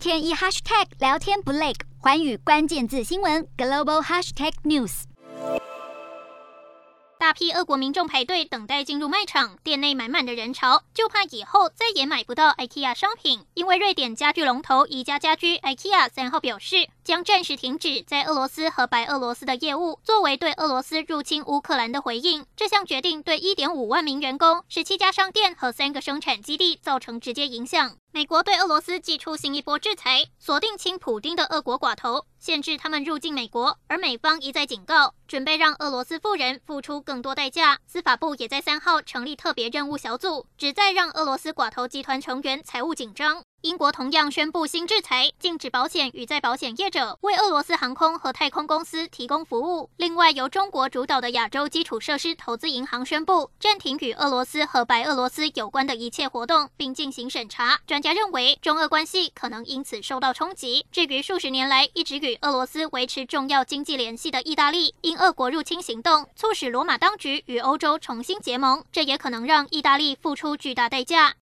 天一 hashtag 聊天不累，环宇关键字新闻 global hashtag news。大批俄国民众排队等待进入卖场，店内满满的人潮，就怕以后再也买不到 IKEA 商品。因为瑞典家具龙头宜家家居 IKEA 三号表示，将暂时停止在俄罗斯和白俄罗斯的业务，作为对俄罗斯入侵乌克兰的回应。这项决定对一点五万名员工、十七家商店和三个生产基地造成直接影响。美国对俄罗斯寄出新一波制裁，锁定亲普丁的俄国寡头，限制他们入境美国。而美方一再警告，准备让俄罗斯富人付出更多代价。司法部也在三号成立特别任务小组，旨在让俄罗斯寡头集团成员财务紧张。英国同样宣布新制裁，禁止保险与再保险业者为俄罗斯航空和太空公司提供服务。另外，由中国主导的亚洲基础设施投资银行宣布暂停与俄罗斯和白俄罗斯有关的一切活动，并进行审查。专家认为，中俄关系可能因此受到冲击。至于数十年来一直与俄罗斯维持重要经济联系的意大利，因俄国入侵行动促使罗马当局与欧洲重新结盟，这也可能让意大利付出巨大代价。